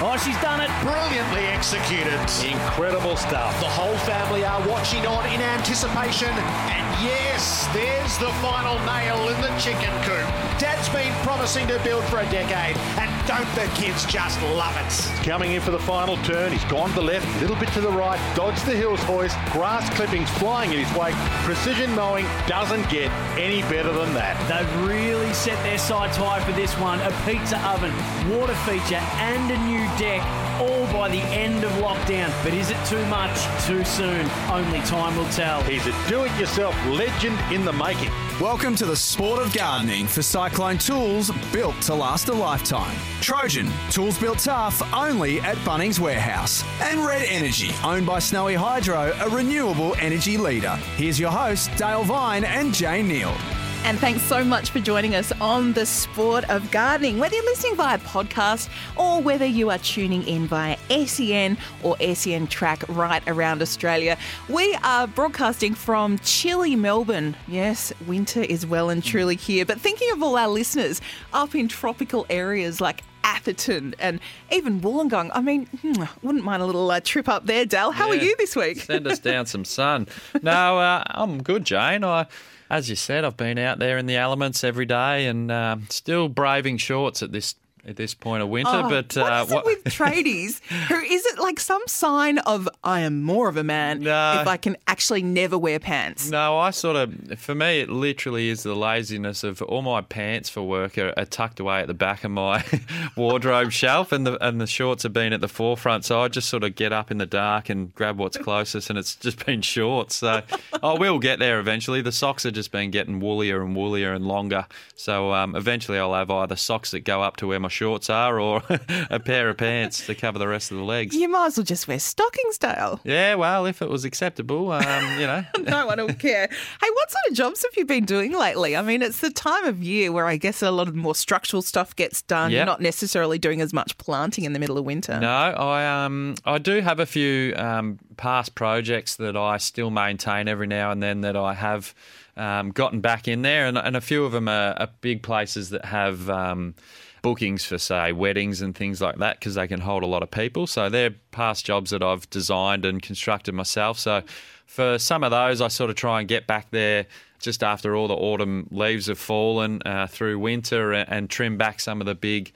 Oh, she's done it. Brilliantly executed. Incredible stuff. The whole family are watching on in anticipation. And yes, there's the final nail in the chicken coop. Dad's been promising to build for a decade. And don't the kids just love it? Coming in for the final turn. He's gone to the left, a little bit to the right, dodged the hills hoist, grass clippings flying in his wake. Precision mowing doesn't get any better than that. They've really set their sights high for this one. A pizza oven, water feature, and a new deck, all by the end of lockdown. But is it too much? Too soon? Only time will tell. He's a do it yourself legend in the making. Welcome to the sport of gardening for Cyclone Tools built to last a lifetime. Trojan, tools built tough only at Bunnings Warehouse. And Red Energy, owned by Snowy Hydro, a renewable energy leader. Here's your hosts, Dale Vine and Jane Nield. And thanks so much for joining us on the sport of gardening. Whether you're listening via podcast or whether you are tuning in via SEN or SEN track right around Australia, we are broadcasting from chilly Melbourne. Yes, winter is well and truly here. But thinking of all our listeners up in tropical areas like Atherton and even Wollongong. I mean, hmm, wouldn't mind a little uh, trip up there, Dal. How Yeah. are you this week? Send us down some sun. No, uh, I'm good, Jane. I, as you said, I've been out there in the elements every day and um, still braving shorts at this at this point of winter. Oh, but what uh, it with tradies? Who is it like some sign of I am more of a man No. if I can actually never wear pants? No, I sort of, for me, it literally is the laziness of all my pants for work are, are tucked away at the back of my wardrobe shelf, and the and the shorts have been at the forefront. So I just sort of get up in the dark and grab what's closest, and it's just been shorts. So I will get there eventually. The socks have just been getting woolier and woolier and longer. So um, eventually, I'll have either socks that go up to where my shorts are, or a pair of pants to cover the rest of the legs. You might as well just wear stockings, Dale. Yeah, well, if it was acceptable, um, you know. no one will care. Hey, what sort of jobs have you been doing lately? I mean, it's the time of year where I guess a lot of more structural stuff gets done. You're not necessarily doing as much planting in the middle of winter. No, I um I do have a few um, past projects that I still maintain every now and then that I have um, gotten back in there, and, and a few of them are, are big places that have. Um, Bookings for, say, weddings and things like that because they can hold a lot of people. So they're past jobs that I've designed and constructed myself. So for some of those, I sort of try and get back there just after all the autumn leaves have fallen uh, through winter and, and trim back some of the big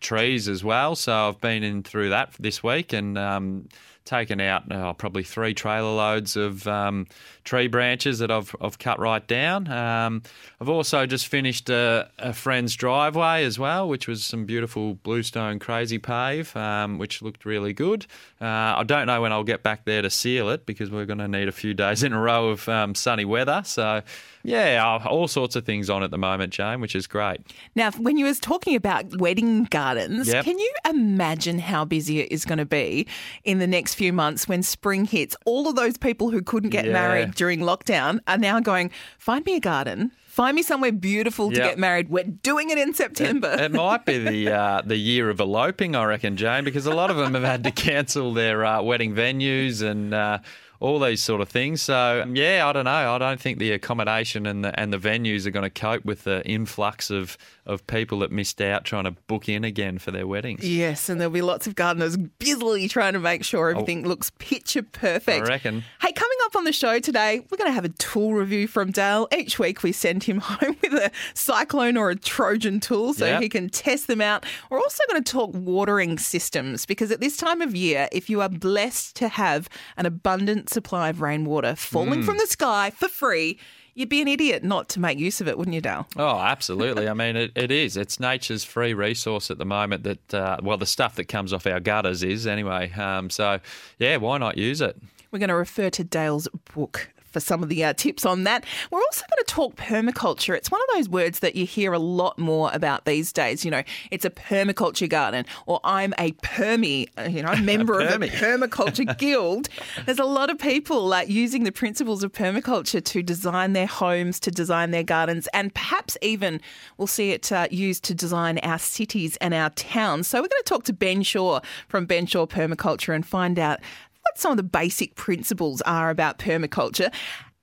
trees as well. So I've been in through that this week and um, taken out oh, probably three trailer loads of um, tree branches that I've, I've cut right down. Um, I've also just finished a, a friend's driveway as well, which was some beautiful bluestone crazy pave, um, which looked really good. Uh, I don't know when I'll get back there to seal it because we're going to need a few days in a row of um, sunny weather. So, yeah, all sorts of things on at the moment, Jane, which is great. Now, when you was talking about wedding gardens, Yep. can you imagine how busy it is going to be in the next few months when spring hits? All of those people who couldn't get Yeah. married during lockdown are now going, find me a garden, find me somewhere beautiful to Yep. get married. We're doing it in September. It might be the uh, the year of eloping, I reckon, Jane, because a lot of them have had to cancel their uh, wedding venues and uh, all these sort of things. So yeah, I don't know. I don't think the accommodation and the and the venues are going to cope with the influx of of people that missed out trying to book in again for their weddings. Yes, and there'll be lots of gardeners busily trying to make sure oh. everything looks picture perfect. I reckon. Hey, coming up on the show today, we're going to have a tool review from Dale. Each week we send him home with a cyclone or a Trojan tool so Yep. he can test them out. We're also going to talk watering systems because at this time of year, if you are blessed to have an abundant supply of rainwater falling from the sky for free, you'd be an idiot not to make use of it, wouldn't you, Dale? Oh, absolutely. I mean, it, it is. It's nature's free resource at the moment that, uh, well, the stuff that comes off our gutters is anyway. Um, so, yeah, why not use it? We're going to refer to Dale's book for some of the uh, tips on that. We're also going to talk permaculture. It's one of those words that you hear a lot more about these days. You know, it's a permaculture garden, or I'm a permy, uh, you know, member of a permaculture guild. There's a lot of people like using the principles of permaculture to design their homes, to design their gardens, and perhaps even we'll see it uh, used to design our cities and our towns. So we're going to talk to Ben Shaw from Ben Shaw Permaculture and find out what some of the basic principles are about permaculture.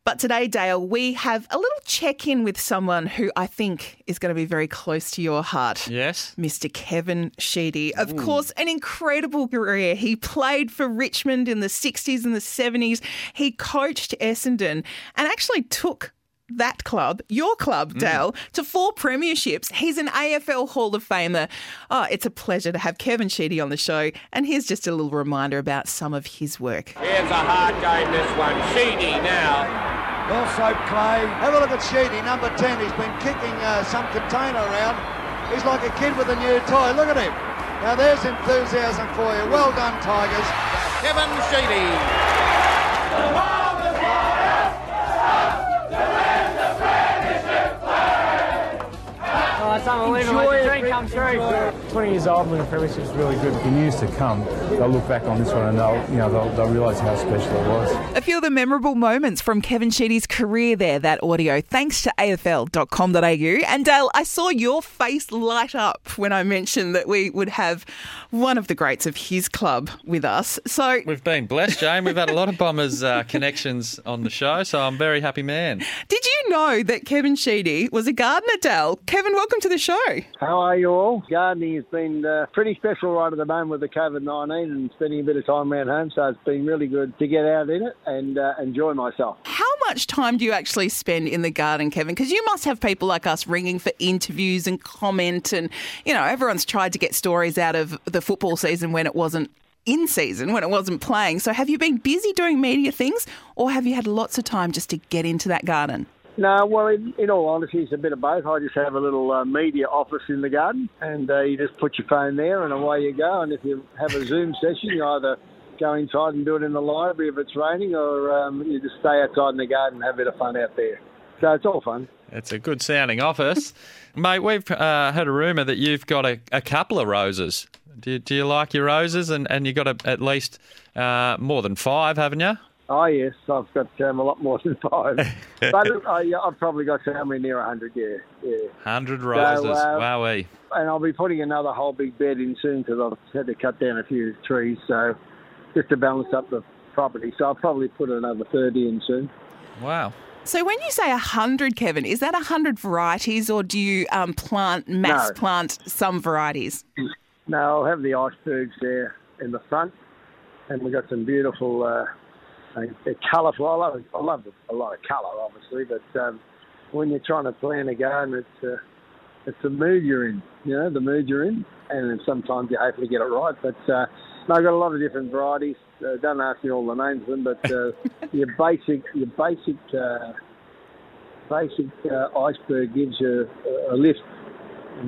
But today, Dale, we have a little check in with someone who I think is going to be very close to your heart. Yes. Mr. Kevin Sheedy. Of course, an incredible career. He played for Richmond in the 60s and the 70s. He coached Essendon and actually took that club, your club, Dale, to four premierships. He's an AFL Hall of Famer. Oh, it's a pleasure to have Kevin Sheedy on the show. And here's just a little reminder about some of his work. Here's a hard game, this one. Sheedy now. Also, Clay. Have a look at Sheedy, number 10. He's been kicking uh, some container around. He's like a kid with a new toy. Look at him. Now, there's enthusiasm for you. Well done, Tigers. Kevin Sheedy. Unbelievable. Enjoy the dream come true. 20 years old winning premiership is really good. In years to come, they'll look back on this one and they'll, you know, they'll, they'll realise how special it was. A few of the memorable moments from Kevin Sheedy's career there, that audio, thanks to afl.com.au. And Dale, I saw your face light up when I mentioned that we would have one of the greats of his club with us. So, We've been blessed, Jane. We've had a lot of Bombers uh, connections on the show, so I'm very happy man. did you know that Kevin Sheedy was a gardener, Dale? Kevin, welcome to the show. How are you all? Gardening has been uh, pretty special right at the moment with the COVID 19 and spending a bit of time around home, so it's been really good to get out in it and uh, enjoy myself. How much time do you actually spend in the garden, Kevin? Because you must have people like us ringing for interviews and comment, and you know everyone's tried to get stories out of the football season when it wasn't in season, when it wasn't playing. So have you been busy doing media things, or have you had lots of time just to get into that garden? No, well, in, in all honesty, it's a bit of both. I just have a little uh, media office in the garden, and uh, you just put your phone there, and away you go. And if you have a Zoom session, you either go inside and do it in the library if it's raining, or um, you just stay outside in the garden and have a bit of fun out there. So it's all fun. It's a good sounding office. Mate, we've uh, heard a rumour that you've got a, a couple of roses. Do you, do you like your roses? And, and you've got a, at least uh, more than five, haven't you? Oh yes, I've got um, a lot more than five, but uh, yeah, I've probably got somewhere near a hundred. Yeah, yeah. 100 roses. uh, Wowee. And I'll be putting another whole big bed in soon because I've had to cut down a few trees, so just to balance up the property. So I'll probably put another thirty in soon. Wow. So when you say 100, Kevin, is that 100 varieties, or do you um, plant, mass No. plant some varieties? No, I'll have the icebergs there in the front, and we've got some beautiful, uh, they're colourful. I love, I love a lot of colour, obviously, but um, when you're trying to plan a garden, it's uh, it's the mood you're in, you know, the mood you're in, and sometimes you hopefully get it right. But uh, no, I've got a lot of different varieties. Uh, don't ask me all the names of them, but uh, your basic, your basic, uh, basic uh, iceberg gives you a, a lift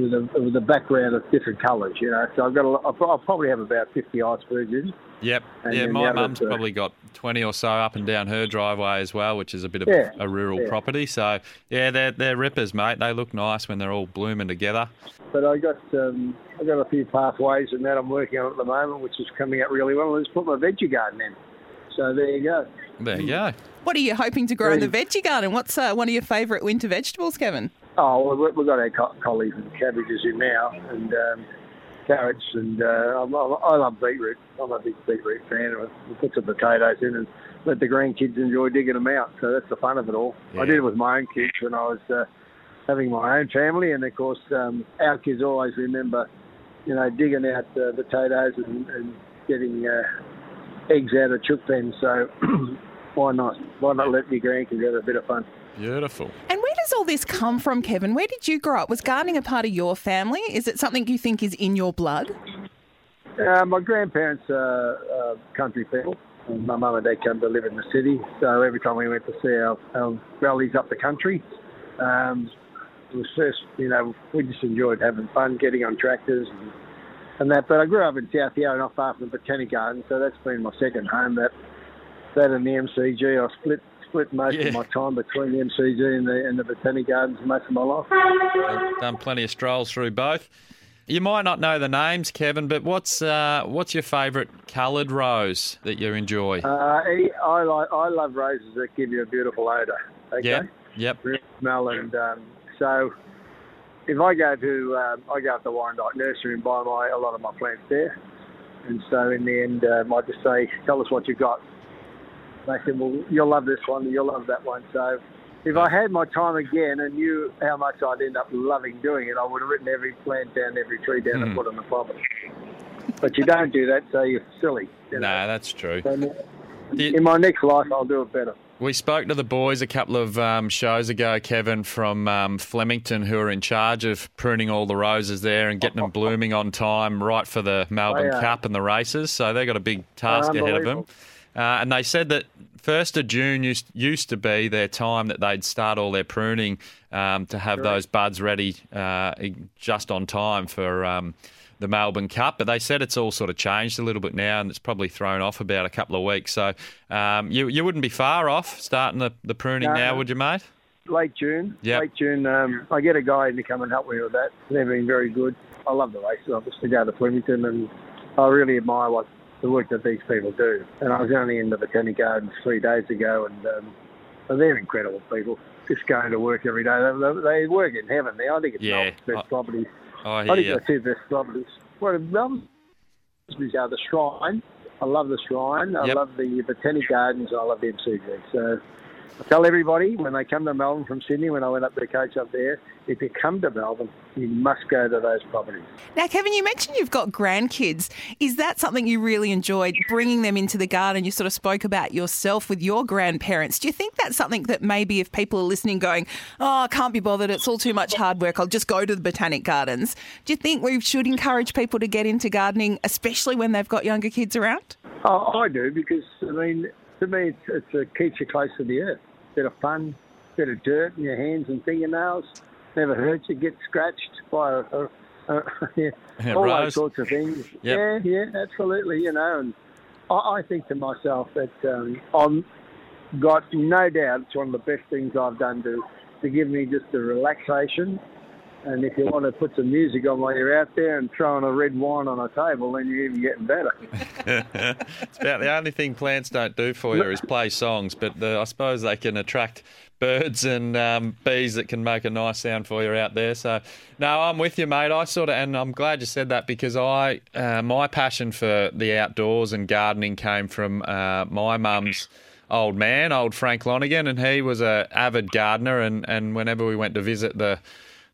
with a, with a background of different colours, you know. So I've got, a, lot- I'll I'll probably have about 50 icebergs in. Yep. And yeah, my the mum's uh, probably got 20 or so up and down her driveway as well, which is a bit of Yeah, a rural yeah. property. So, yeah, they're, they're rippers, mate. They look nice when they're all blooming together. But I got um, I got a few pathways and that I'm working on at the moment, which is coming out really well. I just put my veggie garden in. So there you go. There you go. What are you hoping to grow in the veggie garden? What's uh, one of your favourite winter vegetables, Kevin? Oh, well, we- we've got our co- collies and cabbages in now, and um, carrots, and uh, I'm, I'm, I love beetroot. I'm a big beetroot fan. We put some potatoes in and let the grandkids enjoy digging them out. So that's the fun of it all. Yeah. I did it with my own kids when I was uh, having my own family, and of course, um, our kids always remember, you know, digging out uh, potatoes and, and getting uh, eggs out of chook pens. So why not? Why not let your grandkids have a bit of fun? Beautiful. And where does all this come from, Kevin? Where did you grow up? Was gardening a part of your family? Is it something you think is in your blood? Uh, my grandparents are uh, country people. My mum and dad came to live in the city, so every time we went to see our, our rallies up the country, um, it was first, you know, we just enjoyed having fun, getting on tractors and, and that. But I grew up in South Yarra, not far from the Botanic Garden, so that's been my second home. That that and the MCG, I split split most Yeah. of my time between the MCG and the and the Botanic Gardens most of my life. I've done plenty of strolls through both. You might not know the names, Kevin, but what's uh, what's your favourite coloured rose that you enjoy? Uh, I, I like I love roses that give you a beautiful odour. Okay. Yep. Yep. real smell and um, so if I go to um, I go up to Warrandyte Nursery and buy my a lot of my plants there, and so in the end um, I just say tell us what you've got, they said, well, you'll love this one, you'll love that one. So if I had my time again and knew how much I'd end up loving doing it, I would have written every plant down, every tree down, and Hmm. put on the property. But you don't do that, so you're silly. You know? No, that's true. So in my next life, I'll do it better. We spoke to the boys a couple of um, shows ago, Kevin, from um, Flemington, who are in charge of pruning all the roses there and getting them blooming on time, right for the Melbourne They are. Cup and the races. So they've got a big task ahead of them. Uh, and they said that 1st of June used, used to be their time that they'd start all their pruning um, to have those buds ready uh, just on time for um, the Melbourne Cup. But they said it's all sort of changed a little bit now and it's probably thrown off about a couple of weeks. So um, you, you wouldn't be far off starting the, the pruning No, now, would you, mate? Late June. Yep. Late June. Um, I get a guy to come and help me with that. They've been very good. I love the races. To go to Flemington and I really admire what the work that these people do. And I was only in the Botanic Gardens three days ago, and um, they're incredible people. Just going to work every day. They, they work in heaven there. I think it's Yeah. Melbourne's best I- properties. I I think you. the two best properties. Well, Melbourne's are the Shrine. I love the Shrine. I Yep. love the Botanic Gardens. I love the MCG. So I tell everybody when they come to Melbourne from Sydney, when I went up to coach up there, if you come to Melbourne, you must go to those properties. Now, Kevin, you mentioned you've got grandkids. Is that something you really enjoyed bringing them into the garden? You sort of spoke about yourself with your grandparents. Do you think that's something that maybe if people are listening going, oh, I can't be bothered, it's all too much hard work, I'll just go to the Botanic Gardens? Do you think we should encourage people to get into gardening, especially when they've got younger kids around? Oh, I do because I mean, to me, it's, it's a keeps you close to the earth. Bit of fun, bit of dirt in your hands and fingernails. Never hurts you. Get scratched by a, a, a yeah, Yeah, all rose. those sorts of things. Yep. Yeah, yeah, absolutely. You know, and I, I think to myself that um, I'm got no doubt it's one of the best things I've done to to give me just the relaxation. And if you want to put some music on while you're out there and throwing a red wine on a table, then you're even getting better. it's about the only thing plants don't do for you is play songs, but the, I suppose they can attract birds and um, bees that can make a nice sound for you out there. So, no, I'm with you, mate. I sort of, and I'm glad you said that because I, uh, my passion for the outdoors and gardening came from uh, my mum's old man, old Frank Lonigan, and he was a avid gardener. And, and whenever we went to visit the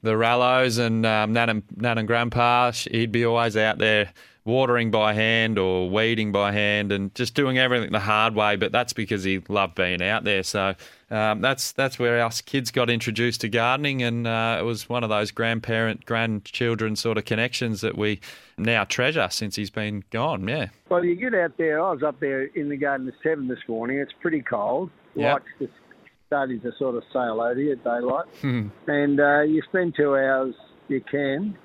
the Rallos and um, Nan, and, Nan and Grandpa, he'd be always out there watering by hand or weeding by hand and just doing everything the hard way. But that's because he loved being out there. So um, that's that's where us kids got introduced to gardening, and uh, it was one of those grandparent grandchildren sort of connections that we now treasure since he's been gone. Yeah. Well, you get out there. I was up there in the garden at seven this morning. It's pretty cold. Yep. Lights just starting to sort of sail over you at daylight, Hmm. and uh, you spend two hours you can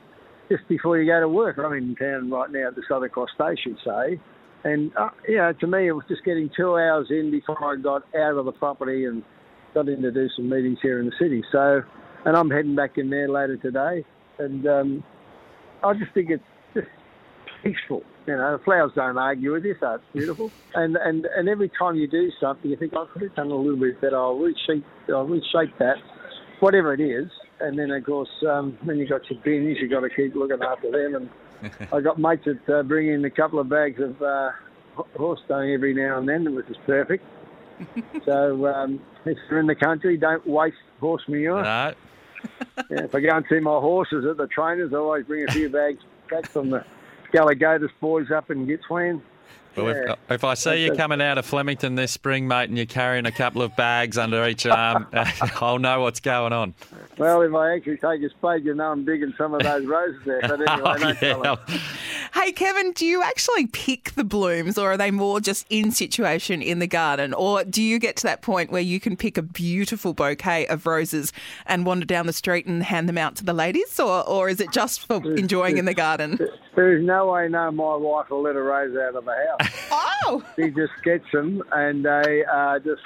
just before you go to work. I'm in town right now at the Southern Cross Station, say, and uh, you know, to me, it was just getting two hours in before I got out of the property and got in to do some meetings here in the city. So, and I'm heading back in there later today, and um, I just think it's just peaceful. You know, the flowers don't argue with you, so it's beautiful. And and and every time you do something, you think, I could have done a little bit better. I'll reshape, I'll reshape that, whatever it is. And then of course, um, when you got your bins, you got to keep looking after them. And I got mates that uh, bring in a couple of bags of uh, horse dung every now and then, which is perfect. so um, if you're in the country, don't waste horse manure. No. Yeah, if I go and see my horses at the trainers, I always bring a few bags back from the Gallagher's boys up in Gippsland. Well, Yeah. if, if I see you coming out of Flemington this spring, mate, and you're carrying a couple of bags under each arm, I'll know what's going on. Well, if I actually take a spade, you know I'm digging some of those roses there. But anyway, Oh, no yeah. Hey, Kevin, do you actually pick the blooms or are they more just in situation in the garden? Or do you get to that point where you can pick a beautiful bouquet of roses and wander down the street and hand them out to the ladies? Or, or is it just for enjoying in the garden? There is no way, no, my wife will let a rose out of the house. Oh! she just gets them and they are just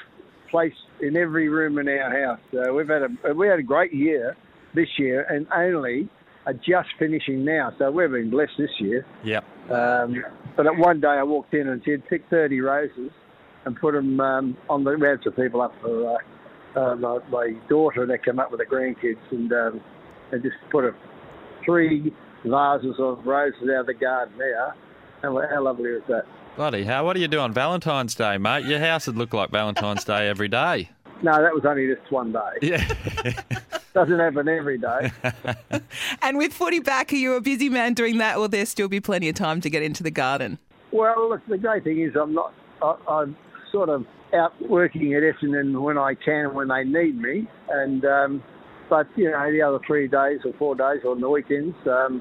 placed in every room in our house. Uh, we've had a we had a great year this year, and only are just finishing now. So we've been blessed this year. Yep. Um, but at one day I walked in and said, pick 30 roses and put them um, on the, we had some people up for uh, uh, my, my daughter they came up with the grandkids and um, they just put a, three vases of roses out of the garden there. How, how lovely is that? Bloody hell! What do you do on Valentine's Day, mate? Your house would look like Valentine's Day every day. No, that was only this one day. Yeah. Doesn't happen every day. And with footy back, are you a busy man doing that, or there still be plenty of time to get into the garden? Well, look, the great thing is I'm not. I, I'm sort of out working at Essendon when I can and when they need me, and um, but you know the other three days or four days on the weekends, um,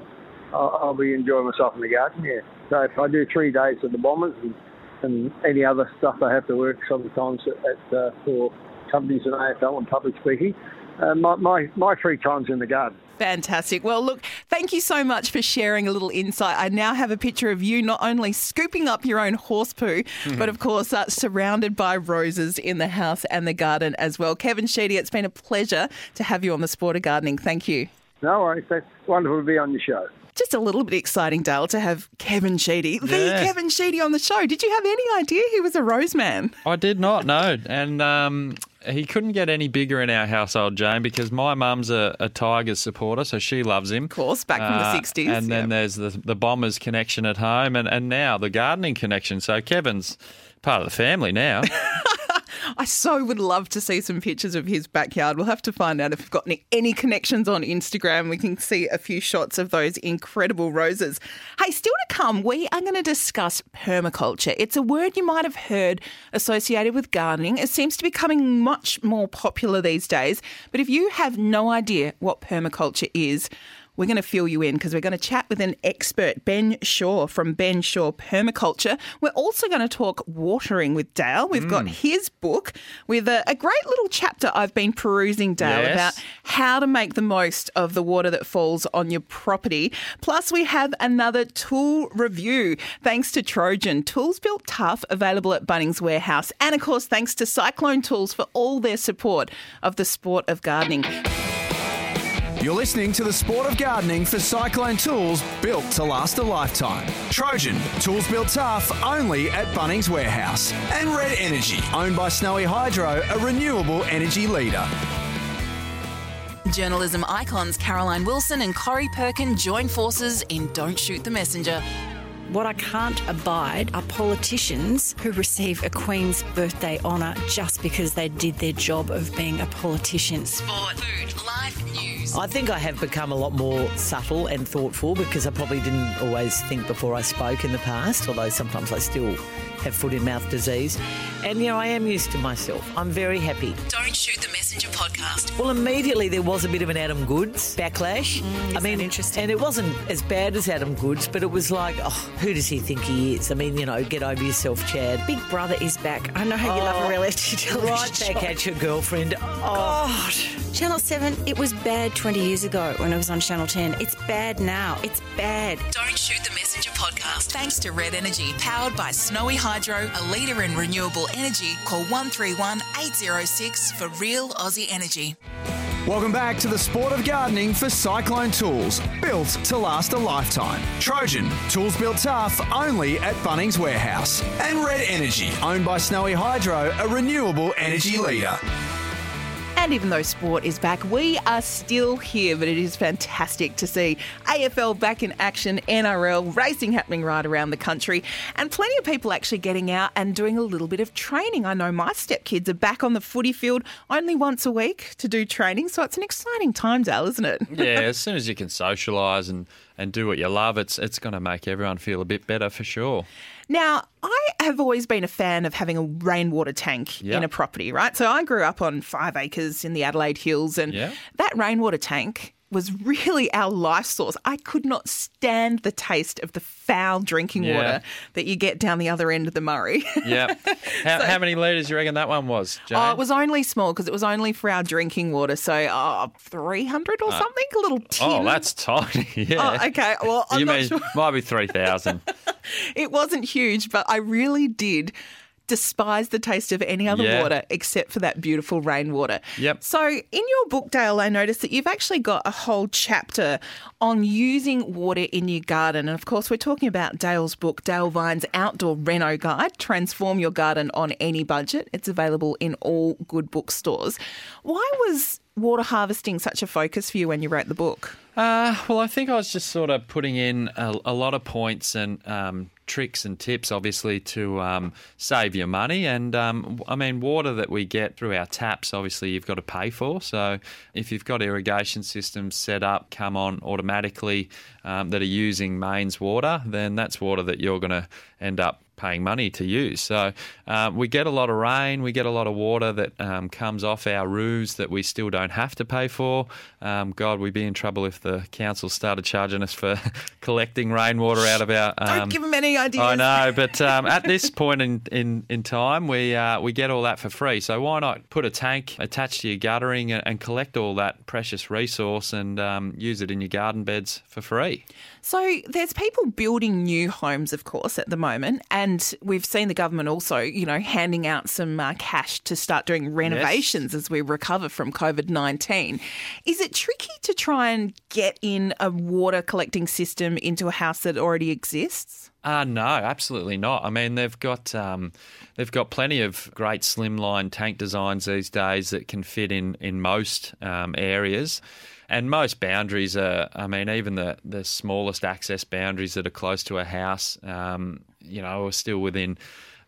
I'll, I'll be enjoying myself in the garden. Yeah. So if I do three days of the Bombers and, and any other stuff I have to work sometimes at, at uh, for companies in AFL and public speaking, uh, my, my my free time's in the garden. Fantastic. Well, look, thank you so much for sharing a little insight. I now have a picture of you not only scooping up your own horse poo, but of course, uh, surrounded by roses in the house and the garden as well. Kevin Sheedy, it's been a pleasure to have you on the Sport of Gardening. Thank you. No worries. That's wonderful to be on your show. Just a little bit exciting, Dale, to have Kevin Sheedy, the Kevin Sheedy on the show. Did you have any idea he was a rose man? I did not know, and um, he couldn't get any bigger in our household, Jane, because my mum's a, a Tigers supporter, so she loves him. Of course, back from the uh, 60s, And then yep. there's the the Bombers connection at home, and, and now the gardening connection. So Kevin's part of the family now. I so would love to see some pictures of his backyard. We'll have to find out if we've got any, any connections on Instagram. We can see a few shots of those incredible roses. Hey, still to come, we are going to discuss permaculture. It's a word you might have heard associated with gardening. It seems to be becoming much more popular these days. But if you have no idea what permaculture is, we're going to fill you in because we're going to chat with an expert, Ben Shaw from Ben Shaw Permaculture. We're also going to talk watering with Dale. We've got mm. his book with a, a great little chapter I've been perusing, Dale, Yes. about how to make the most of the water that falls on your property. Plus, we have another tool review thanks to Trojan. Tools built tough, available at Bunnings Warehouse. And of course, thanks to Cyclone Tools for all their support of the sport of gardening. You're listening to the sport of gardening for Cyclone Tools built to last a lifetime. Trojan, tools built tough only at Bunnings Warehouse. And Red Energy, owned by Snowy Hydro, a renewable energy leader. Journalism icons Caroline Wilson and Corrie Perkin join forces in Don't Shoot the Messenger. What I can't abide are politicians who receive a Queen's birthday honour just because they did their job of being a politician. Sport, food, life, news. I think I have become a lot more subtle and thoughtful because I probably didn't always think before I spoke in the past, although sometimes I still have foot and mouth disease. And, you know, I am used to myself. I'm very happy. Don't Shoot the Messenger podcast. Well, immediately there was a bit of an Adam Goodes backlash. Mm, I mean, interesting. And it wasn't as bad as Adam Goodes, but it was like, oh, who does he think he is? I mean, you know, get over yourself, Chad. Big Brother is back. I know how you love oh, a reality television Right show. back at your girlfriend. Oh, God. Channel 7, it was bad 20 years ago when I was on Channel 10. It's bad now. It's bad. Don't Shoot the Messenger podcast. Thanks to Red Energy, powered by Snowy Hydro, a leader in renewable energy. Call 131 806 for real Aussie energy. Welcome back to the sport of gardening for Cyclone Tools, built to last a lifetime. Trojan, tools built tough only at Bunnings Warehouse. And Red Energy, owned by Snowy Hydro, a renewable energy leader. And even though sport is back, we are still here, but it is fantastic to see AFL back in action, NRL, racing happening right around the country, and plenty of people actually getting out and doing a little bit of training. I know my stepkids are back on the footy field only once a week to do training, so it's an exciting time, Dale, isn't it? yeah, as soon as you can socialise and, and do what you love, it's it's going to make everyone feel a bit better for sure. Now, I have always been a fan of having a rainwater tank Yep. in a property, right? So I grew up on five acres in the Adelaide Hills, and Yeah. that rainwater tank was really our life source. I could not stand the taste of the foul drinking Yeah. water that you get down the other end of the Murray. Yeah. how, how many litres do you reckon that one was, Jane? Oh, it was only small because it was only for our drinking water. So, oh, 300 or Uh, something? A little tin. Oh, that's tiny. Yeah. Oh, okay. Well, I'm you mean sure. might be three thousand? It wasn't huge, but I really did despise the taste of any other Yeah. water except for that beautiful rainwater. Yep. So, in your book, Dale, I noticed that you've actually got a whole chapter on using water in your garden. And of course, we're talking about Dale's book, Dale Vine's Outdoor Reno Guide Transform Your Garden on Any Budget. It's available in all good bookstores. Why was water harvesting such a focus for you when you wrote the book? Uh, well, I think I was just sort of putting in a, a lot of points and um, tricks and tips, obviously, to um, save your money. And um, I mean, water that we get through our taps, obviously, you've got to pay for. So if you've got irrigation systems set up, come on automatically um, that are using mains water, then that's water that you're going to end up paying money to use. So um, we get a lot of rain, we get a lot of water that um, comes off our roofs that we still don't have to pay for. Um, God, we'd be in trouble if the council started charging us for collecting rainwater out of our. Don't give them any ideas. I know, but um, at this point in, in, in time, we uh, we get all that for free. So why not put a tank attached to your guttering and, and collect all that precious resource and um, use it in your garden beds for free? So there's people building new homes, of course, at the moment, and we've seen the government also, you know, handing out some uh, cash to start doing renovations as we recover from COVID nineteen. Is it tricky to try and get in a water collecting system into a house that already exists? Uh, no, absolutely not. I mean, they've got um, they've got plenty of great slimline tank designs these days that can fit in in most um, areas. And most boundaries are, I mean, even the, the smallest access boundaries that are close to a house, um, you know, are still within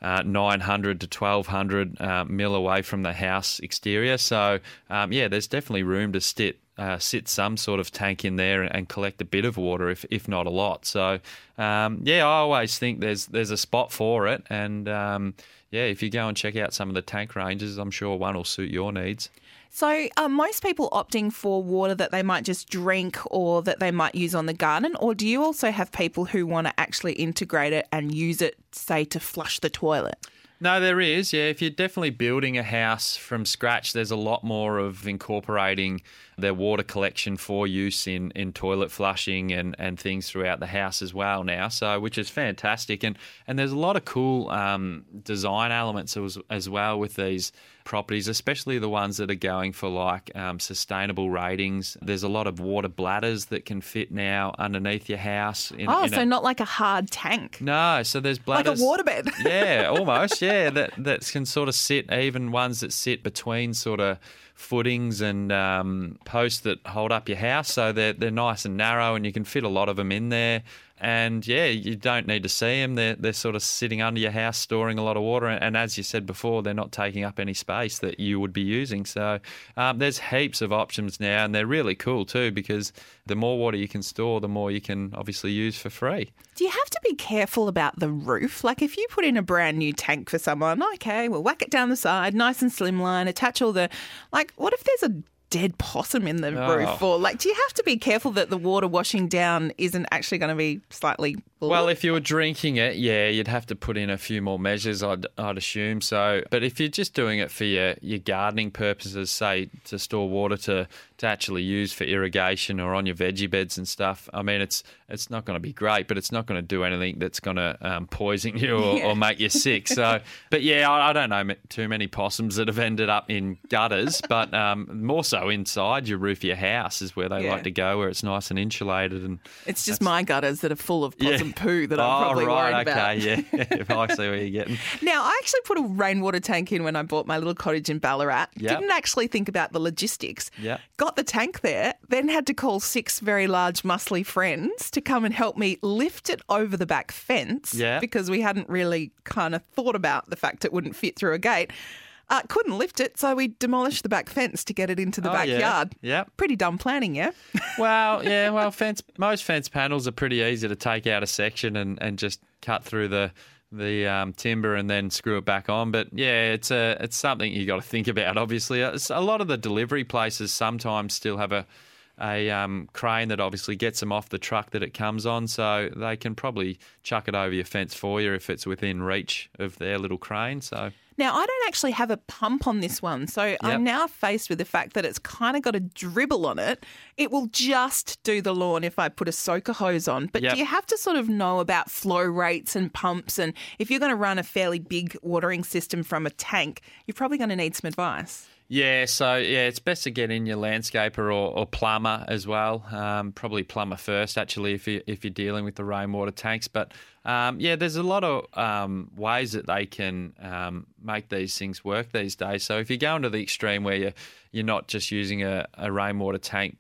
uh, 900 to 1200 uh, mil away from the house exterior. So, um, yeah, there's definitely room to sit. Uh, sit some sort of tank in there and collect a bit of water, if if not a lot. So, um, yeah, I always think there's there's a spot for it, and um, yeah, if you go and check out some of the tank ranges, I'm sure one will suit your needs. So, are most people opting for water that they might just drink or that they might use on the garden? Or do you also have people who want to actually integrate it and use it, say, to flush the toilet? No, there is. Yeah, if you're definitely building a house from scratch, there's a lot more of incorporating their water collection for use in, in toilet flushing and, and things throughout the house as well now. So, which is fantastic, and and there's a lot of cool um, design elements as, as well with these properties, especially the ones that are going for like um, sustainable ratings. There's a lot of water bladders that can fit now underneath your house. In, oh, in so a, not like a hard tank. no, so there's bladders Like a waterbed. yeah, almost. Yeah, that that can sort of sit, even ones that sit between sort of footings and um, posts that hold up your house. So they're they're nice and narrow, and you can fit a lot of them in there. And yeah, you don't need to see them. They're they're sort of sitting under your house, storing a lot of water. And as you said before, they're not taking up any space that you would be using. So um, there's heaps of options now, and they're really cool too because the more water you can store, the more you can obviously use for free. Do you have to be careful about the roof? Like if you put in a brand new tank for someone, okay, we'll whack it down the side, nice and slimline, attach all the like what if there's a dead possum in the Oh. roof or like do you have to be careful that the water washing down isn't actually going to be slightly Well, if you were drinking it, yeah, you'd have to put in a few more measures, I'd, I'd assume. So, but if you're just doing it for your, your gardening purposes, say to store water to, to actually use for irrigation or on your veggie beds and stuff, I mean, it's it's not going to be great, but it's not going to do anything that's going to um, poison you or, Yeah. or make you sick. So, but yeah, I, I don't know too many possums that have ended up in gutters, but um, more so inside your roof of your house is where they Yeah. like to go, where it's nice and insulated and. It's just my gutters that are full of Yeah. possum poo that I'm oh, probably right, worried about. okay, yeah. I see where you're getting. Now, I actually put a rainwater tank in when I bought my little cottage in Ballarat. Yep. Didn't actually think about the logistics. Yeah. Got the tank there, then had to call six very large, muscly friends to come and help me lift it over the back fence Yeah. because we hadn't really kind of thought about the fact it wouldn't fit through a gate. Uh, couldn't lift it, so we demolished the back fence to get it into the Oh, yeah. backyard. Yep. Pretty dumb planning, yeah? Well, yeah, well, fence most fence panels are pretty easy to take out a section and, and just cut through the the um, timber and then screw it back on. But yeah, it's a it's something you got to think about. Obviously, a lot of the delivery places sometimes still have a a um, crane that obviously gets them off the truck that it comes on, so they can probably chuck it over your fence for you if it's within reach of their little crane. So Now, I don't actually have a pump on this one, so I'm now faced with the fact that it's kind of got a dribble on it. It will just do the lawn if I put a soaker hose on. But Yep. do you have to sort of know about flow rates and pumps? And if you're going to run a fairly big watering system from a tank, you're probably going to need some advice. Yeah, so yeah, it's best to get in your landscaper or, or plumber as well. Um, probably plumber first, actually, if you if you're dealing with the rainwater tanks. But um, yeah, there's a lot of um, ways that they can um, make these things work these days. So if you're going to the extreme where you're you're not just using a, a rainwater tank.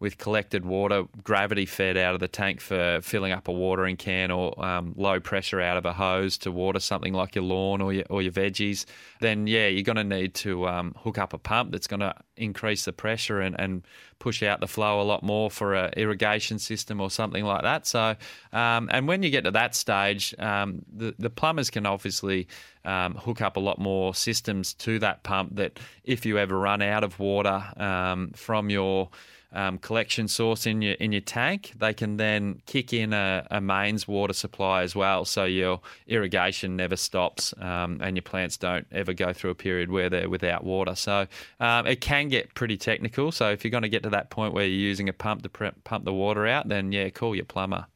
With collected water, gravity fed out of the tank for filling up a watering can or um, low pressure out of a hose to water something like your lawn or your, or your veggies, then yeah, you're going to need to um, hook up a pump that's going to increase the pressure and, and push out the flow a lot more for an irrigation system or something like that. So, um, and when you get to that stage, um, the, the plumbers can obviously um, hook up a lot more systems to that pump that if you ever run out of water um, from your um, collection source in your in your tank, they can then kick in a, a mains water supply as well, so your irrigation never stops um, and your plants don't ever go through a period where they're without water. So um, it can get pretty technical. So if you're going to get to that point where you're using a pump to pre- pump the water out, then yeah, call your plumber.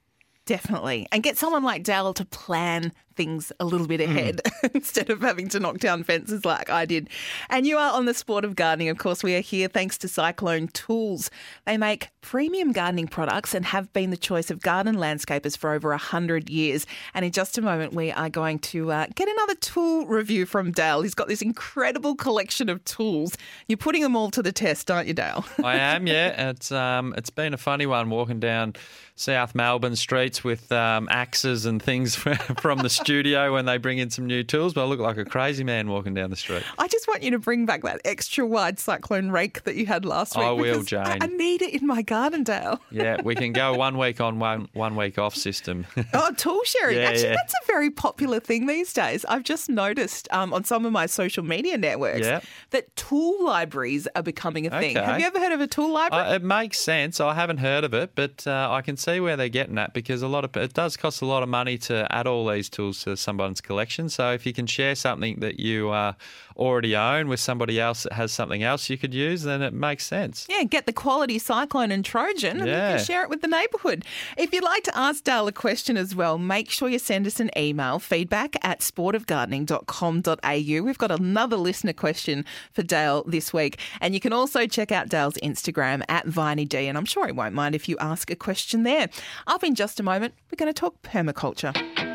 Definitely. And get someone like Dale to plan things a little bit ahead mm. instead of having to knock down fences like I did. And you are on the sport of gardening. Of course, we are here thanks to Cyclone Tools. They make premium gardening products and have been the choice of garden landscapers for over 100 years. And in just a moment, we are going to uh, get another tool review from Dale. He's got this incredible collection of tools. You're putting them all to the test, aren't you, Dale? I am, yeah. It's, um, it's been a funny one walking down South Melbourne streets with um, axes and things from the studio when they bring in some new tools, but I look like a crazy man walking down the street. I just want you to bring back that extra wide cyclone rake that you had last week. I will, Jane. I, I need it in my garden, Dale. yeah, we can go one week on, one one week off system. oh, tool sharing. Yeah, Actually, yeah. that's a very popular thing these days. I've just noticed um, on some of my social media networks Yeah. that tool libraries are becoming a thing. Okay. Have you ever heard of a tool library? Uh, it makes sense. I haven't heard of it, but uh, I can see where they're getting at because a lot of it does cost a lot of money to add all these tools to someone's collection. So if you can share something that you uh, already own with somebody else that has something else you could use, then it makes sense. Yeah, get the quality Cyclone and Trojan and you can share it with the neighbourhood. If you'd like to ask Dale a question as well, make sure you send us an email, feedback at sportofgardening.com.au. We've got another listener question for Dale this week. And you can also check out Dale's Instagram at VineyD, and I'm sure he won't mind if you ask a question there. Up in just a moment, we're going to talk permaculture.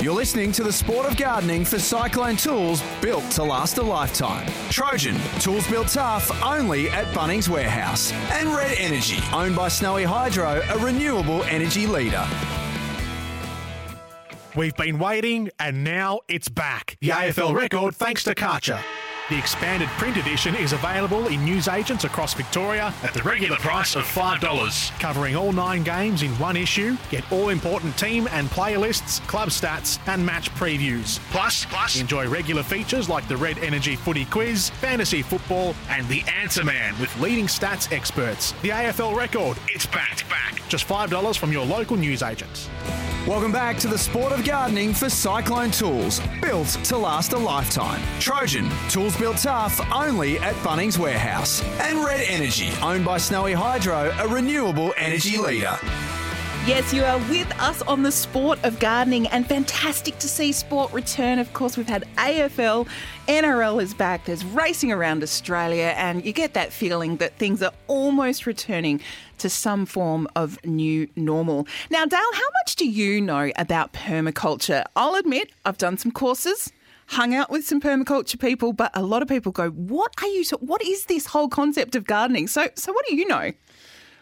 You're listening to the sport of gardening for Cyclone Tools built to last a lifetime. Trojan, tools built tough only at Bunnings Warehouse. And Red Energy, owned by Snowy Hydro, a renewable energy leader. We've been waiting, and now it's back. The AFL record, thanks to Karcher. The expanded print edition is available in newsagents across Victoria at the regular price of $5. Covering all nine games in one issue, get all important team and player lists, club stats, and match previews. Plus, plus, enjoy regular features like the Red Energy Footy Quiz, Fantasy Football, and the Answer Man with leading stats experts. The AFL record, it's back, back. Just $5 from your local newsagents. Welcome back to the sport of gardening for Cyclone Tools, built to last a lifetime. Trojan, tools built tough only at Bunnings Warehouse. And Red Energy, owned by Snowy Hydro, a renewable energy leader. Yes, you are with us on the sport of gardening, and fantastic to see sport return. Of course, we've had AFL, NRL is back, there's racing around Australia, and you get that feeling that things are almost returning to some form of new normal. Now, Dale, how much do you know about permaculture? I'll admit, I've done some courses. Hung out with some permaculture people, but a lot of people go, "What are you? What is this whole concept of gardening?" So, so what do you know?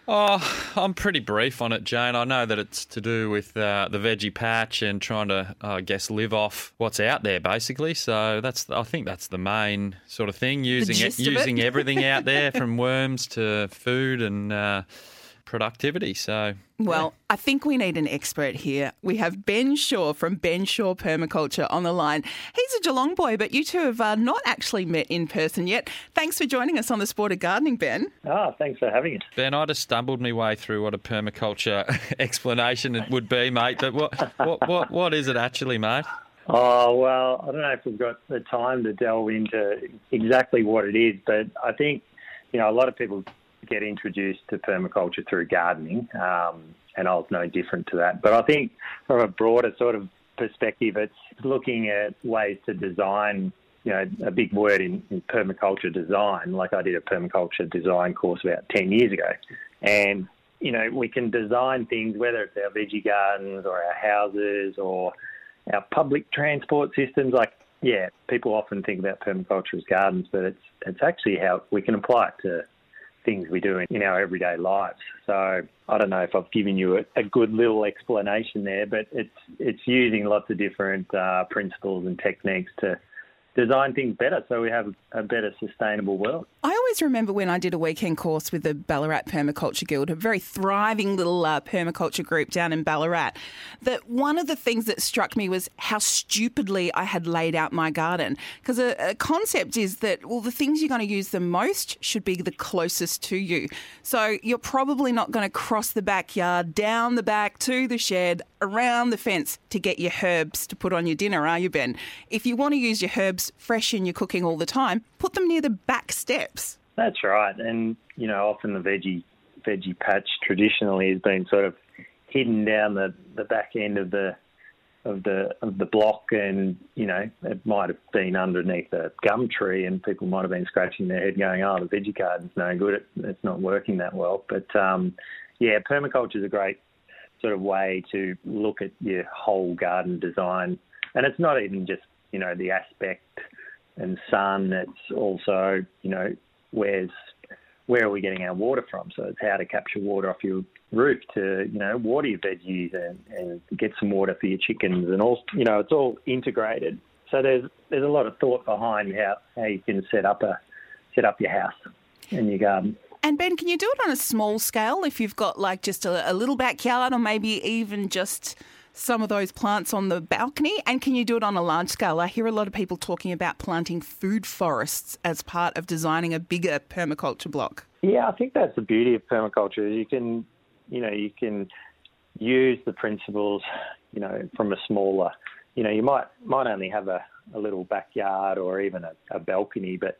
Oh, I'm pretty brief on it, Jane. I know that it's to do with uh, the veggie patch and trying to, I guess, live off what's out there, basically. So that's, I think, that's the main sort of thing. Using it. using everything out there, from worms to food and uh, productivity. So Well, I think we need an expert here. We have Ben Shaw from Ben Shaw Permaculture on the line. He's a Geelong boy, but you two have uh, not actually met in person yet. Thanks for joining us on the Sport of Gardening, Ben. Ah, thanks for having us. Ben, I just stumbled my way through what a permaculture explanation it would be, mate. But what what what, what is it actually, mate? Oh, well, I don't know if we've got the time to delve into exactly what it is, but I think, you know, a lot of people get introduced to permaculture through gardening, um, and I was no different to that. But I think from a broader sort of perspective, it's looking at ways to design, you know, a big word in, in permaculture design. Like I did a permaculture design course about 10 years ago. And, you know, we can design things, whether it's our veggie gardens or our houses or our public transport systems. Like, yeah, people often think about permaculture as gardens, but it's, it's actually how we can apply it to things we do in, in our everyday lives. So I don't know if I've given you a, a good little explanation there, but it's it's using lots of different uh, principles and techniques to design things better so we have a better sustainable world. I always remember when I did a weekend course with the Ballarat Permaculture Guild, a very thriving little uh, permaculture group down in Ballarat, that one of the things that struck me was how stupidly I had laid out my garden. Because a, a concept is that, well, the things you're going to use the most should be the closest to you. So you're probably not going to cross the backyard, down the back to the shed, around the fence to get your herbs to put on your dinner, are you, Ben? If you want to use your herbs fresh in your cooking all the time, put them near the back steps. That's right, and you know, often the veggie veggie patch traditionally has been sort of hidden down the, the back end of the of the of the block, and you know, it might have been underneath a gum tree, and people might have been scratching their head, going, "Oh, the veggie garden's no good; it, it's not working that well." But um, yeah, permaculture is a great sort of way to look at your whole garden design, and it's not even just you know the aspect and sun. It's also you know where's where are we getting our water from? So it's how to capture water off your roof to you know water your veggies and, and get some water for your chickens and all you know it's all integrated. So there's there's a lot of thought behind how, how you can set up a set up your house and your garden. And Ben, can you do it on a small scale if you've got like just a, a little backyard or maybe even just some of those plants on the balcony? And can you do it on a large scale? I hear a lot of people talking about planting food forests as part of designing a bigger permaculture block. Yeah, I think that's the beauty of permaculture. You can, you know, you can use the principles, you know, from a smaller, you know, you might might only have a, a little backyard or even a, a balcony, but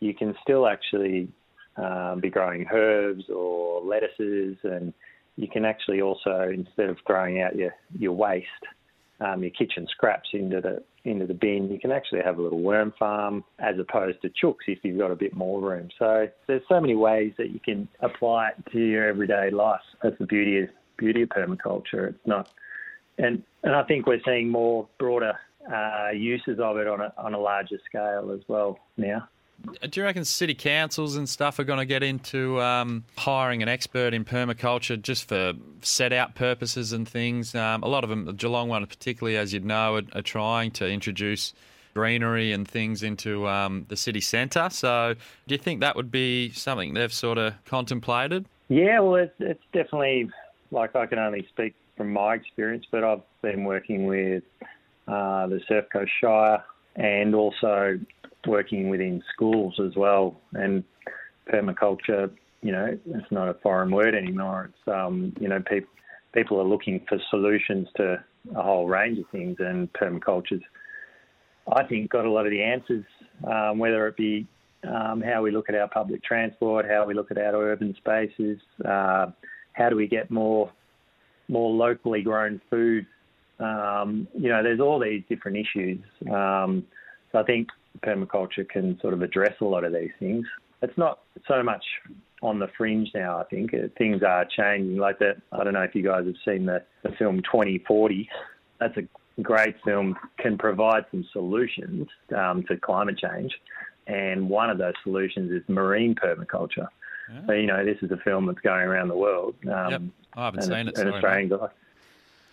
you can still actually um, be growing herbs or lettuces and you can actually also instead of throwing out your your waste, um, your kitchen scraps into the into the bin, you can actually have a little worm farm as opposed to chooks if you've got a bit more room. So there's so many ways that you can apply it to your everyday life. That's the beauty of beauty of permaculture. It's not, and and I think we're seeing more broader uh, uses of it on a on a larger scale as well now. Do you reckon city councils and stuff are going to get into um, hiring an expert in permaculture just for set out purposes and things? Um, a lot of them, the Geelong one particularly, as you'd know, are, are trying to introduce greenery and things into um, the city centre. So, do you think that would be something they've sort of contemplated? Yeah, well, it's, it's definitely like I can only speak from my experience, but I've been working with uh, the Surf Coast Shire and also working within schools as well. And permaculture, you know, it's not a foreign word anymore. It's, um, you know, people people are looking for solutions to a whole range of things, and permaculture's, I think, got a lot of the answers, um, whether it be um, how we look at our public transport, how we look at our urban spaces, uh, how do we get more more locally grown food. Um, you know, there's all these different issues. Um, so I think permaculture can sort of address a lot of these things. It's not so much on the fringe now. I think things are changing. Like that, I don't know if you guys have seen the, the film 2040. That's a great film. Can provide some solutions um, to climate change, and one of those solutions is marine permaculture. Yeah. So you know, this is a film that's going around the world. Um, yep. I haven't seen it. An Australian guy.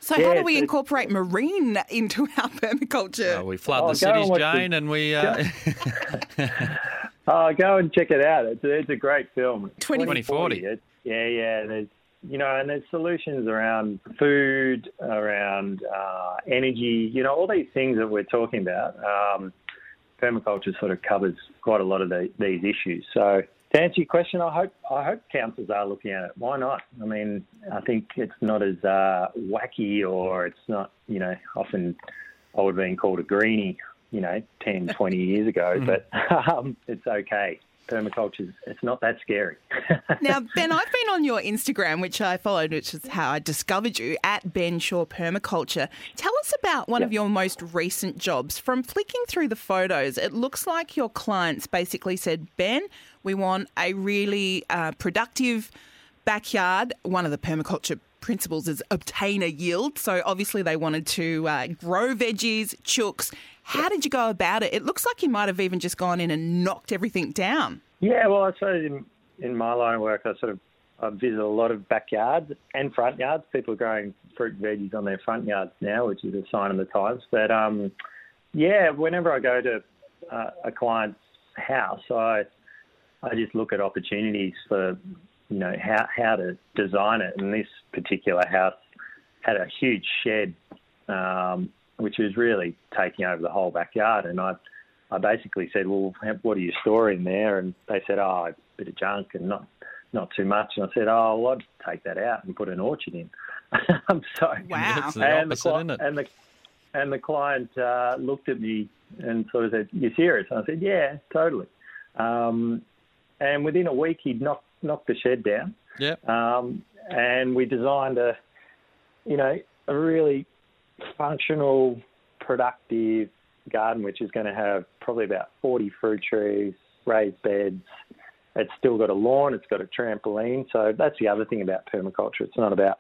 So yeah, how do we incorporate marine into our permaculture? Oh, we flood oh, the cities, Jane, the, and we. Uh... oh, go and check it out. It's a, it's a great film. 2040. yeah, yeah. There's you know, and there's solutions around food, around uh, energy. You know, all these things that we're talking about. Um, permaculture sort of covers quite a lot of the, these issues. So to answer your question, I hope I hope councils are looking at it. Why not? I mean, I think it's not as uh, wacky or it's not, you know, often I would have been called a greenie, you know, 10, 20 years ago, mm. but um, it's okay. Permaculture, it's not that scary. now, Ben, I've been on your Instagram, which I followed, which is how I discovered you at Ben Shaw Permaculture. Tell us about one yep. of your most recent jobs. From flicking through the photos, it looks like your clients basically said, Ben, we want a really uh, productive backyard. One of the permaculture principles is obtain a yield. So obviously they wanted to uh, grow veggies, chooks. How did you go about it? It looks like you might have even just gone in and knocked everything down. Yeah, well, I suppose in, in my line of work, I sort of I visit a lot of backyards and front yards. People are growing fruit and veggies on their front yards now, which is a sign of the times. But um, yeah, whenever I go to uh, a client's house, I I just look at opportunities for you know how how to design it. And this particular house had a huge shed, um, which was really taking over the whole backyard. And I I basically said, well, what are you storing there? And they said, oh, a bit of junk and not not too much. And I said, oh, well, I'd take that out and put an orchard in. so wow, It's the and the, opposite, cli- isn't it? and the and the client uh, looked at me and sort of said, "You're serious?" And I said, "Yeah, totally." Um, and within a week, he'd knocked knocked the shed down. Yeah. Um, and we designed a, you know, a really functional, productive garden, which is going to have probably about 40 fruit trees, raised beds. It's still got a lawn, it's got a trampoline. So that's the other thing about permaculture. It's not about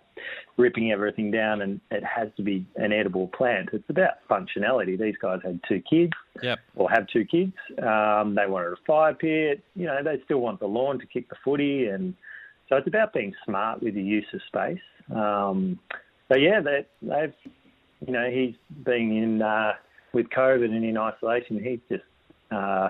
ripping everything down and it has to be an edible plant. It's about functionality. These guys had two kids Yep. or have two kids. Um, they wanted a fire pit. You know, they still want the lawn to kick the footy, and so it's about being smart with the use of space. Um, so yeah, they, they've, you know, he's been in uh, with COVID and in isolation. He's just uh,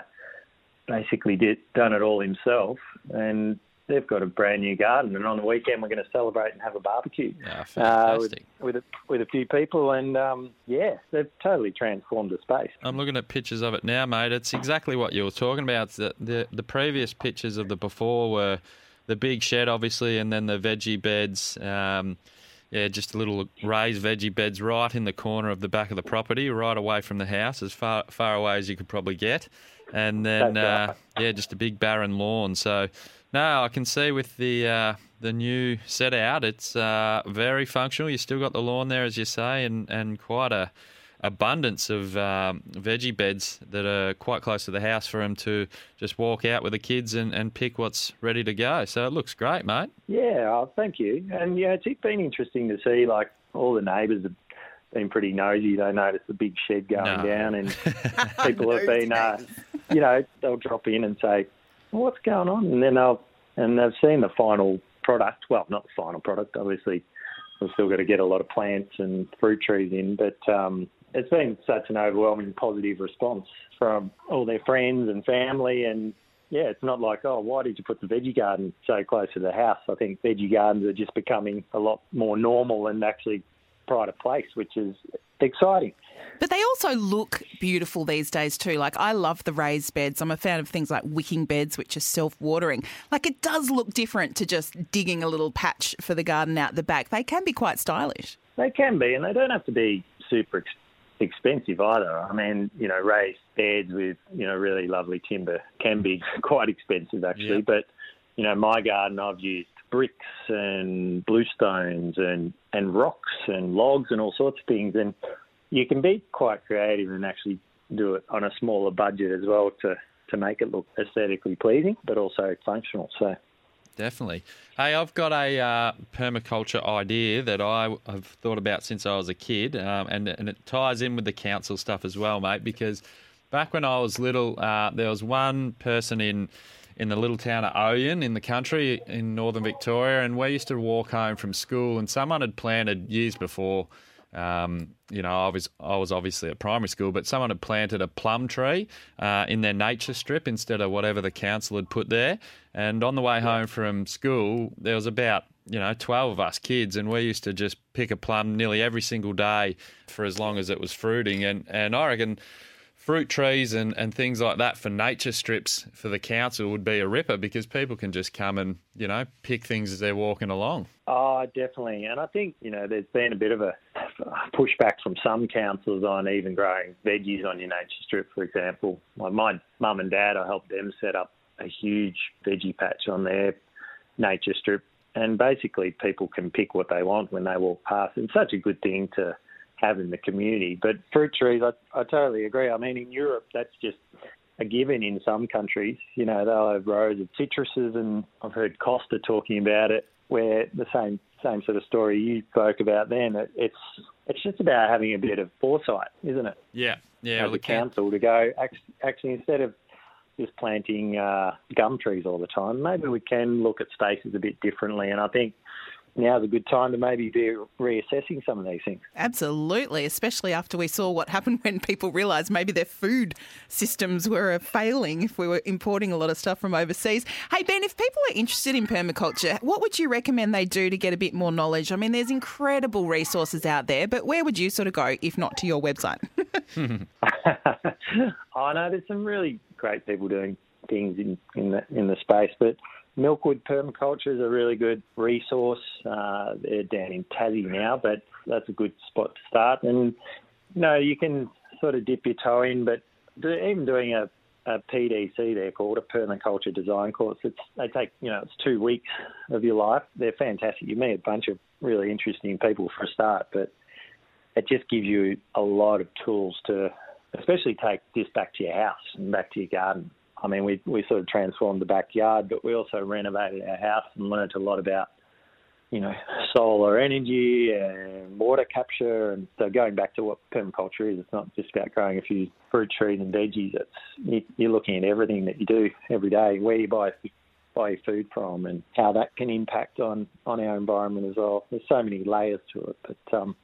basically did done it all himself, and they've got a brand new garden. And on the weekend, we're going to celebrate and have a barbecue Ah, uh, with, fantastic. with a, with a few people, and um, yeah, they've totally transformed the space. I'm looking at pictures of it now, mate. It's exactly what you were talking about. The, the the previous pictures of the before were the big shed, obviously, and then the veggie beds. Um, yeah, just a little raised veggie beds right in the corner of the back of the property, right away from the house, as far far away as you could probably get. And then, uh, yeah, just a big barren lawn. So, no, I can see with the uh, the new set out, it's uh, very functional. You still got the lawn there, as you say, and, and quite a abundance of um, veggie beds that are quite close to the house for them to just walk out with the kids and, and pick what's ready to go. So it looks great, mate. Yeah, oh, thank you. And yeah, it's been interesting to see like all the neighbours have been pretty nosy. They noticed the big shed going No. down, and people have been, uh, you know, they'll drop in and say, well, "What's going on?" And then they'll and they've seen the final product. Well, not the final product, obviously. We've still got to get a lot of plants and fruit trees in, but um, it's been such an overwhelming positive response from all their friends and family and yeah, it's not like, oh, why did you put the veggie garden so close to the house? I think veggie gardens are just becoming a lot more normal and actually pride of place, which is exciting. But they also look beautiful these days too. Like I love the raised beds. I'm a fan of things like wicking beds, which are self-watering. Like it does look different to just digging a little patch for the garden out the back. They can be quite stylish. They can be, and they don't have to be super expensive either. I mean, you know, raised beds with, you know, really lovely timber can be quite expensive actually. Yeah. But, you know, my garden, I've used bricks and bluestones and, and rocks and logs and all sorts of things. And you can be quite creative and actually do it on a smaller budget as well to, to make it look aesthetically pleasing, but also functional. So, Definitely. Hey, I've got a uh, permaculture idea that I have thought about since I was a kid, um, and and it ties in with the council stuff as well, mate. Because back when I was little, uh, there was one person in in the little town of Oyen in the country in northern Victoria, and we used to walk home from school, and someone had planted years before. Um, you know, I was I was obviously at primary school, but someone had planted a plum tree uh, in their nature strip instead of whatever the council had put there. And on the way home from school, there was about you know twelve of us kids, and we used to just pick a plum nearly every single day for as long as it was fruiting. And and I reckon fruit trees and, and things like that for nature strips for the council would be a ripper because people can just come and you know pick things as they're walking along. Oh, definitely. And I think, you know, there's been a bit of a pushback from some councils on even growing veggies on your nature strip, for example. My mum and dad, I helped them set up a huge veggie patch on their nature strip. And basically, people can pick what they want when they walk past. It's such a good thing to have in the community. But fruit trees, I, I totally agree. I mean, in Europe, that's just a given in some countries. You know, they'll have rows of citruses, and I've heard Costa talking about it, where the same same sort of story you spoke about then. It, it's it's just about having a bit of foresight, isn't it? Yeah, yeah. As well, a the council to go act- actually instead of just planting uh, gum trees all the time. Maybe we can look at spaces a bit differently, and I think now's a good time to maybe be reassessing some of these things. Absolutely, especially after we saw what happened when people realised maybe their food systems were failing if we were importing a lot of stuff from overseas. Hey, Ben, if people are interested in permaculture, what would you recommend they do to get a bit more knowledge? I mean, there's incredible resources out there, but where would you sort of go if not to your website? I know there's some really great people doing things in, in the in the space, but Milkwood Permaculture is a really good resource. Uh, they're down in Tassie now, but that's a good spot to start. And you know, you can sort of dip your toe in, but even doing a, a PDC, they're called a permaculture design course. It's they take you know it's two weeks of your life. They're fantastic. You meet a bunch of really interesting people for a start, but it just gives you a lot of tools to, especially take this back to your house and back to your garden. I mean, we we sort of transformed the backyard, but we also renovated our house and learnt a lot about, you know, solar energy and water capture. And so going back to what permaculture is, it's not just about growing a few fruit trees and veggies. It's you're looking at everything that you do every day, where you buy buy your food from, and how that can impact on on our environment as well. There's so many layers to it, but um,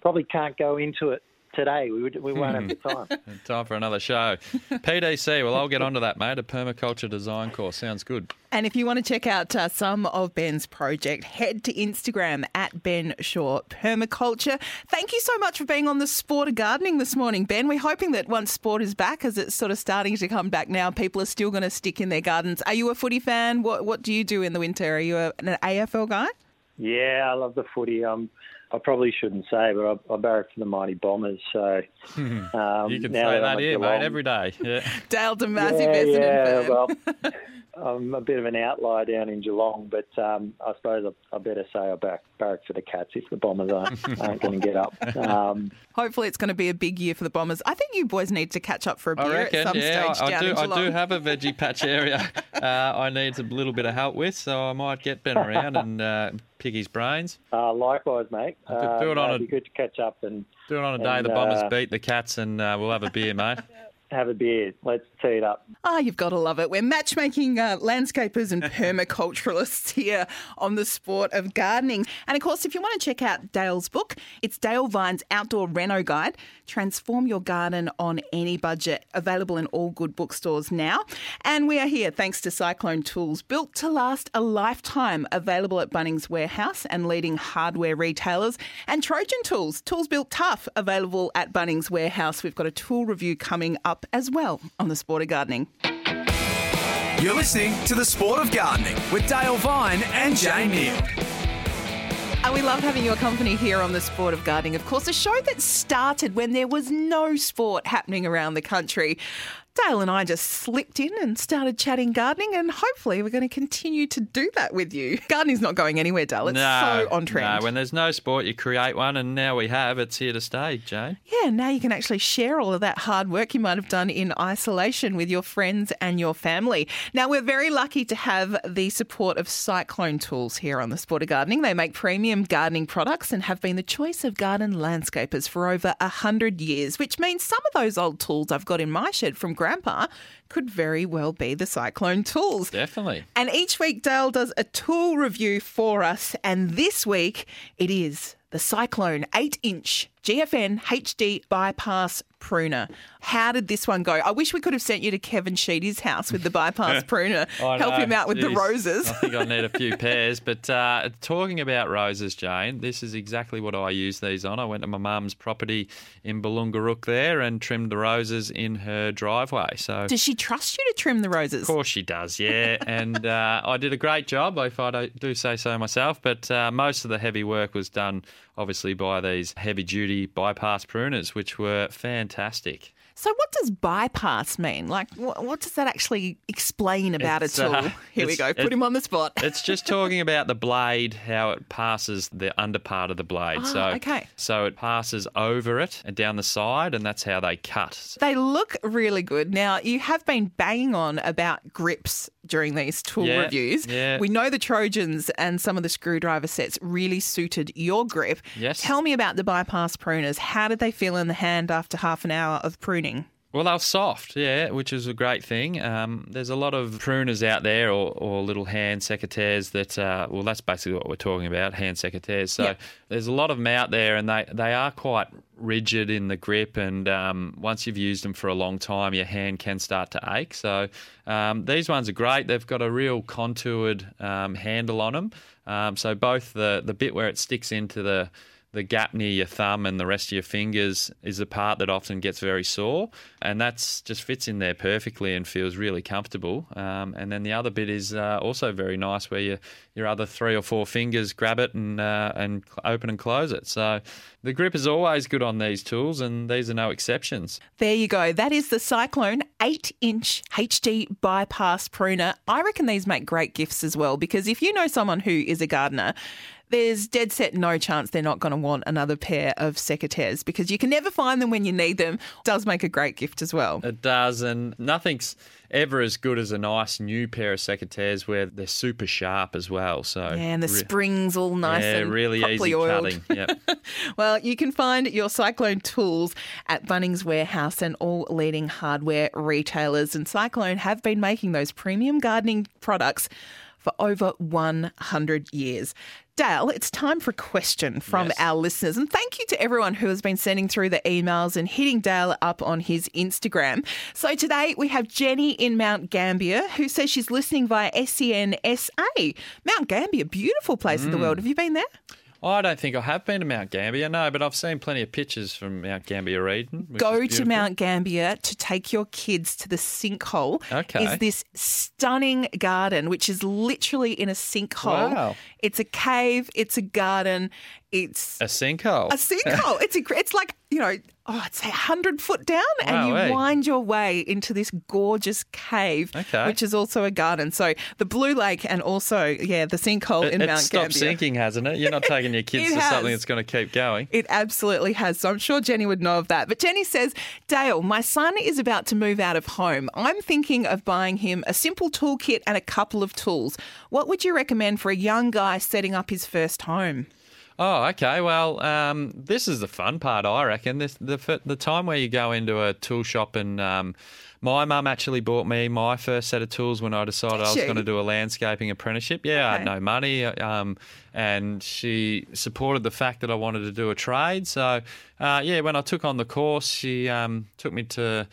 probably can't go into it today. We, would, we won't have the time. time for another show. PDC, well, I'll get onto that, mate. A permaculture design course. Sounds good. And if you want to check out uh, some of Ben's project, head to Instagram at Ben Shaw Permaculture. Thank you so much for being on the sport of gardening this morning, Ben. We're hoping that once sport is back, as it's sort of starting to come back now, people are still going to stick in their gardens. Are you a footy fan? What What do you do in the winter? Are you a, an AFL guy? Yeah, I love the footy. Um, I probably shouldn't say, but I, I barrack for the mighty Bombers. So um, you can now say that that here, mate, every day. Yeah. Dale's a massive yeah, yeah, fan. well, I'm a bit of an outlier down in Geelong, but um, I suppose I, I better say I back, barrack for the Cats if the Bombers aren't, aren't going to get up. Um, Hopefully, it's going to be a big year for the Bombers. I think you boys need to catch up for a beer I reckon, at some yeah, stage I, I down do. in I do have a veggie patch area. Uh, I need a little bit of help with, so I might get Ben around and uh, pick his brains. uh, likewise, mate. do Uh, it on a- be good to catch up and Do it on a day And, the Bombers uh, beat the Cats, and uh, we'll have a beer, mate. have a beer. Let's tee it up. Ah, you've got to love it. We're matchmaking uh, landscapers and permaculturalists here on the sport of gardening. And of course, if you want to check out Dale's book, it's Dale Vine's Outdoor Reno Guide Transform Your Garden on Any Budget, available in all good bookstores now. And we are here thanks to Cyclone Tools, built to last a lifetime, available at Bunnings Warehouse and leading hardware retailers. And Trojan Tools, tools built tough, available at Bunnings Warehouse. We've got a tool review coming up as well on the sport of gardening. You're listening to The Sport of Gardening with Dale Vine and Jane Nield. And we love having your company here on the Sport of Gardening. Of course, a show that started when there was no sport happening around the country. Dale and I just slipped in and started chatting gardening, and hopefully, we're going to continue to do that with you. Gardening's not going anywhere, Dale. It's no, so on trend. No, when there's no sport, you create one, and now we have. It's here to stay, Jane. Yeah, now you can actually share all of that hard work you might have done in isolation with your friends and your family. Now, we're very lucky to have the support of Cyclone Tools here on the Sport of Gardening. They make premium gardening products and have been the choice of garden landscapers for over a hundred years, which means some of those old tools I've got in my shed from Grandpa could very well be the Cyclone Tools. Definitely. And each week, Dale does a tool review for us. And this week, it is the Cyclone 8 inch GFN HD bypass pruner. How did this one go? I wish we could have sent you to Kevin Sheedy's house with the bypass pruner, I help know. him out with the roses. I think I need a few pairs. But uh, talking about roses, Jane, this is exactly what I use these on. I went to my mum's property in Bullengarook there and trimmed the roses in her driveway. So Does she trust you to trim the roses? Of course she does, yeah. and uh, I did a great job, if I do- do say so myself. But uh, most of the heavy work was done, obviously, by these heavy duty bypass pruners, which were fantastic. So, what does bypass mean? Like, what, what does that actually explain about It's, a tool? uh, Here we go. Put him on the spot. It's just talking about the blade, how it passes the under part of the blade. Ah, so, okay. so it passes over it and down the side, and that's how they cut. They look really good. Now, you have been banging on about grips during these tool Yeah, reviews. yeah. We know the Trojans and some of the screwdriver sets really suited your grip. Yes. Tell me about the bypass pruners. How did they feel in the hand after half an hour of pruning? Well, they're soft, yeah, which is a great thing. Um, there's a lot of pruners out there or, or little hand secateurs that, uh, well, that's basically what we're talking about, hand secateurs. So there's a lot of them out there and they, they are quite rigid in the grip. And um, once you've used them for a long time, your hand can start to ache. So um, these ones are great. They've got a real contoured um, handle on them. Um, so both the, the bit where it sticks into the the gap near your thumb and the rest of your fingers is the part that often gets very sore, and that's just fits in there perfectly and feels really comfortable. Um, and then the other bit is uh, also very nice, where your your other three or four fingers grab it and uh, and open and close it. So the grip is always good on these tools, and these are no exceptions. There you go. That is the Cyclone 8 inch HD bypass pruner. I reckon these make great gifts as well because if you know someone who is a gardener, there's dead set no chance they're not going to want another pair of secateurs because you can never find them when you need them. Does make a great gift as well. It does, and nothing's ever as good as a nice new pair of secateurs where they're super sharp as well. So Yeah, and the re- springs all nice yeah, and really properly easy oiled. cutting. Yep. Well, you can find your Cyclone tools at Bunnings Warehouse and all leading hardware retailers. And Cyclone have been making those premium gardening products for over 100 years. Dale, it's time for a question from our listeners. And thank you to everyone who has been sending through the emails and hitting Dale up on his Instagram. So today we have Jenny in Mount Gambier who says she's listening via E SEN SA. Mount Gambier, beautiful place in the Mm. world. Have you been there? I don't think I have been to Mount Gambier, no, but I've seen plenty of pictures from Mount Gambier Eden. go to. Mount Gambier to take your kids to the sinkhole. Okay. Is this stunning garden, which is literally in a sinkhole. Wow. It's a cave, it's a garden, it's A sinkhole. a sinkhole. it's a, it's like, you know, oh, it's a hundred foot down and you Wowee. wind your way into this gorgeous cave, Okay. which is also a garden. So the Blue Lake and also, yeah, the sinkhole It, in it's Mount stopped sinking, hasn't it? You're not taking your kids to has. something that's going to keep going. It absolutely has. So I'm sure Jenny would know of that. But Jenny says, Dale, my son is about to move out of home. I'm thinking of buying him a simple toolkit and a couple of tools. What would you recommend for a young guy setting up his first home? Oh, okay. Well, um, this is the fun part, I reckon. This the the time where you go into a tool shop and um, my mum actually bought me my first set of tools when I decided I was she? going to do a landscaping apprenticeship. Yeah, I had no money, um, and she supported the fact that I wanted to do a trade. So, uh, yeah, when I took on the course, she um, took me to.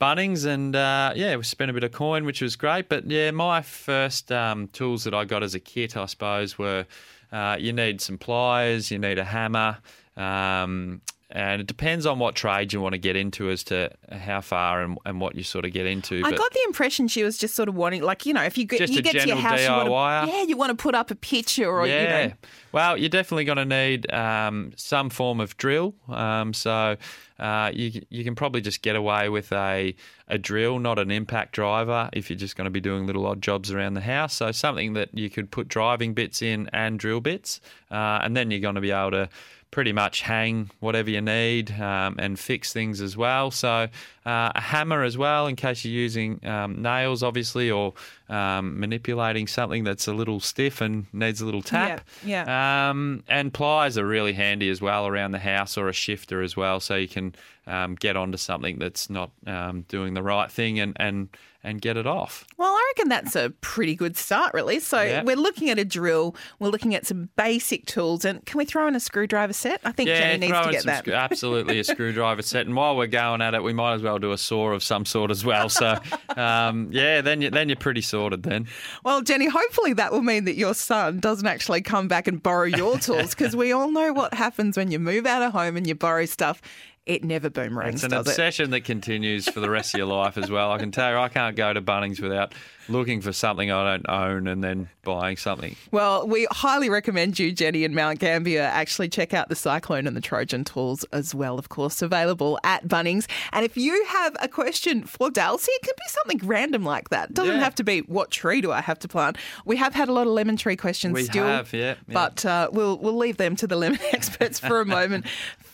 Bunnings and uh, yeah, we spent a bit of coin, which was great. But yeah, my first um, tools that I got as a kit, I suppose, were uh, you need some pliers, you need a hammer, um, and it depends on what trade you want to get into as to how far and, and what you sort of get into. I got the impression she was just sort of wanting, like, you know, if you get, you get to your house, you want to, yeah, you want to put up a picture or, yeah. you know, Well, you're definitely going to need um, some form of drill. Um, so uh, you you can probably just get away with a a drill, not an impact driver, if you're just going to be doing little odd jobs around the house. So something that you could put driving bits in and drill bits, uh, and then you're going to be able to pretty much hang whatever you need um, and fix things as well. So uh, a hammer as well, in case you're using um, nails, obviously, or um, manipulating something that's a little stiff and needs a little tap. Yeah, yeah. Um, and pliers are really handy as well around the house, or a shifter as well, so you can um, get onto something that's not um, doing the right thing and, and and get it off. Well, I reckon that's a pretty good start, really. So Yeah. we're looking at a drill, we're looking at some basic tools, and can we throw in a screwdriver set? I think yeah, Jenny needs to get that. screw- absolutely a screwdriver set. And while we're going at it, we might as well do a saw of some sort as well. So, um, yeah, then you then you're pretty sorted then. Well, Jenny, hopefully that will mean that your son doesn't actually come back and borrow your tools because we all know what happens when you move out of home and you borrow stuff. It never boomerangs, It's an does it? obsession that continues for the rest of your life as well. I can tell you, I can't go to Bunnings without looking for something I don't own and then buying something. Well, we highly recommend you, Jenny and Mount Gambier, actually check out the Cyclone and the Trojan tools as well, of course, available at Bunnings. And if you have a question for Dalsy, it can be something random like that. It doesn't Yeah. have to be what tree do I have to plant. We have had a lot of lemon tree questions We still. have, yeah, yeah. But uh, we'll we'll leave them to the lemon experts for a moment.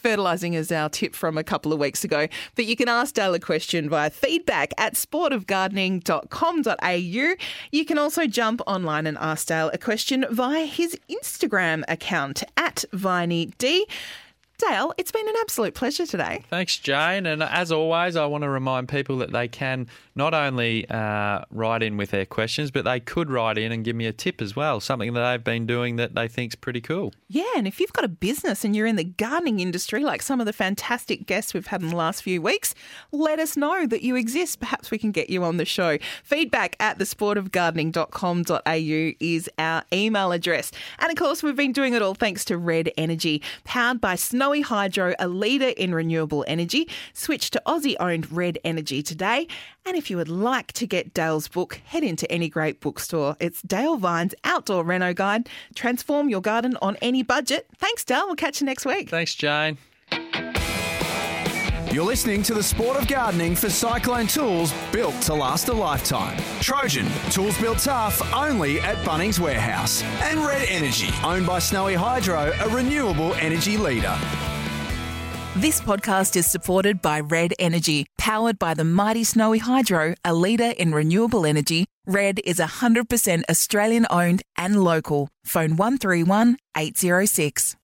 Fertilising is our tip from a couple of weeks ago. But you can ask Dale a question via feedback at sportofgardening.com.au. You can also jump online and ask Dale a question via his Instagram account at VineyD. Dale, it's been an absolute pleasure today. Thanks, Jane. And as always, I want to remind people that they can not only uh, write in with their questions, but they could write in and give me a tip as well, something that they've been doing that they think's pretty cool. Yeah, and if you've got a business and you're in the gardening industry, like some of the fantastic guests we've had in the last few weeks, let us know that you exist. Perhaps we can get you on the show. Feedback at thesportofgardening.com.au is our email address. And of course, we've been doing it all thanks to Red Energy, powered by Snowy Hydro, a leader in renewable energy. Switch to Aussie owned Red Energy today. And if you would like to get Dale's book, head into any great bookstore. It's Dale Vine's Outdoor Reno Guide. Transform your garden on any budget. Thanks, Dale. We'll catch you next week. Thanks, Jane. You're listening to the sport of gardening for Cyclone Tools built to last a lifetime. Trojan, tools built tough only at Bunnings Warehouse. And Red Energy, owned by Snowy Hydro, a renewable energy leader. This podcast is supported by Red Energy, powered by the mighty Snowy Hydro, a leader in renewable energy. Red is 100% Australian owned and local. Phone 131 806.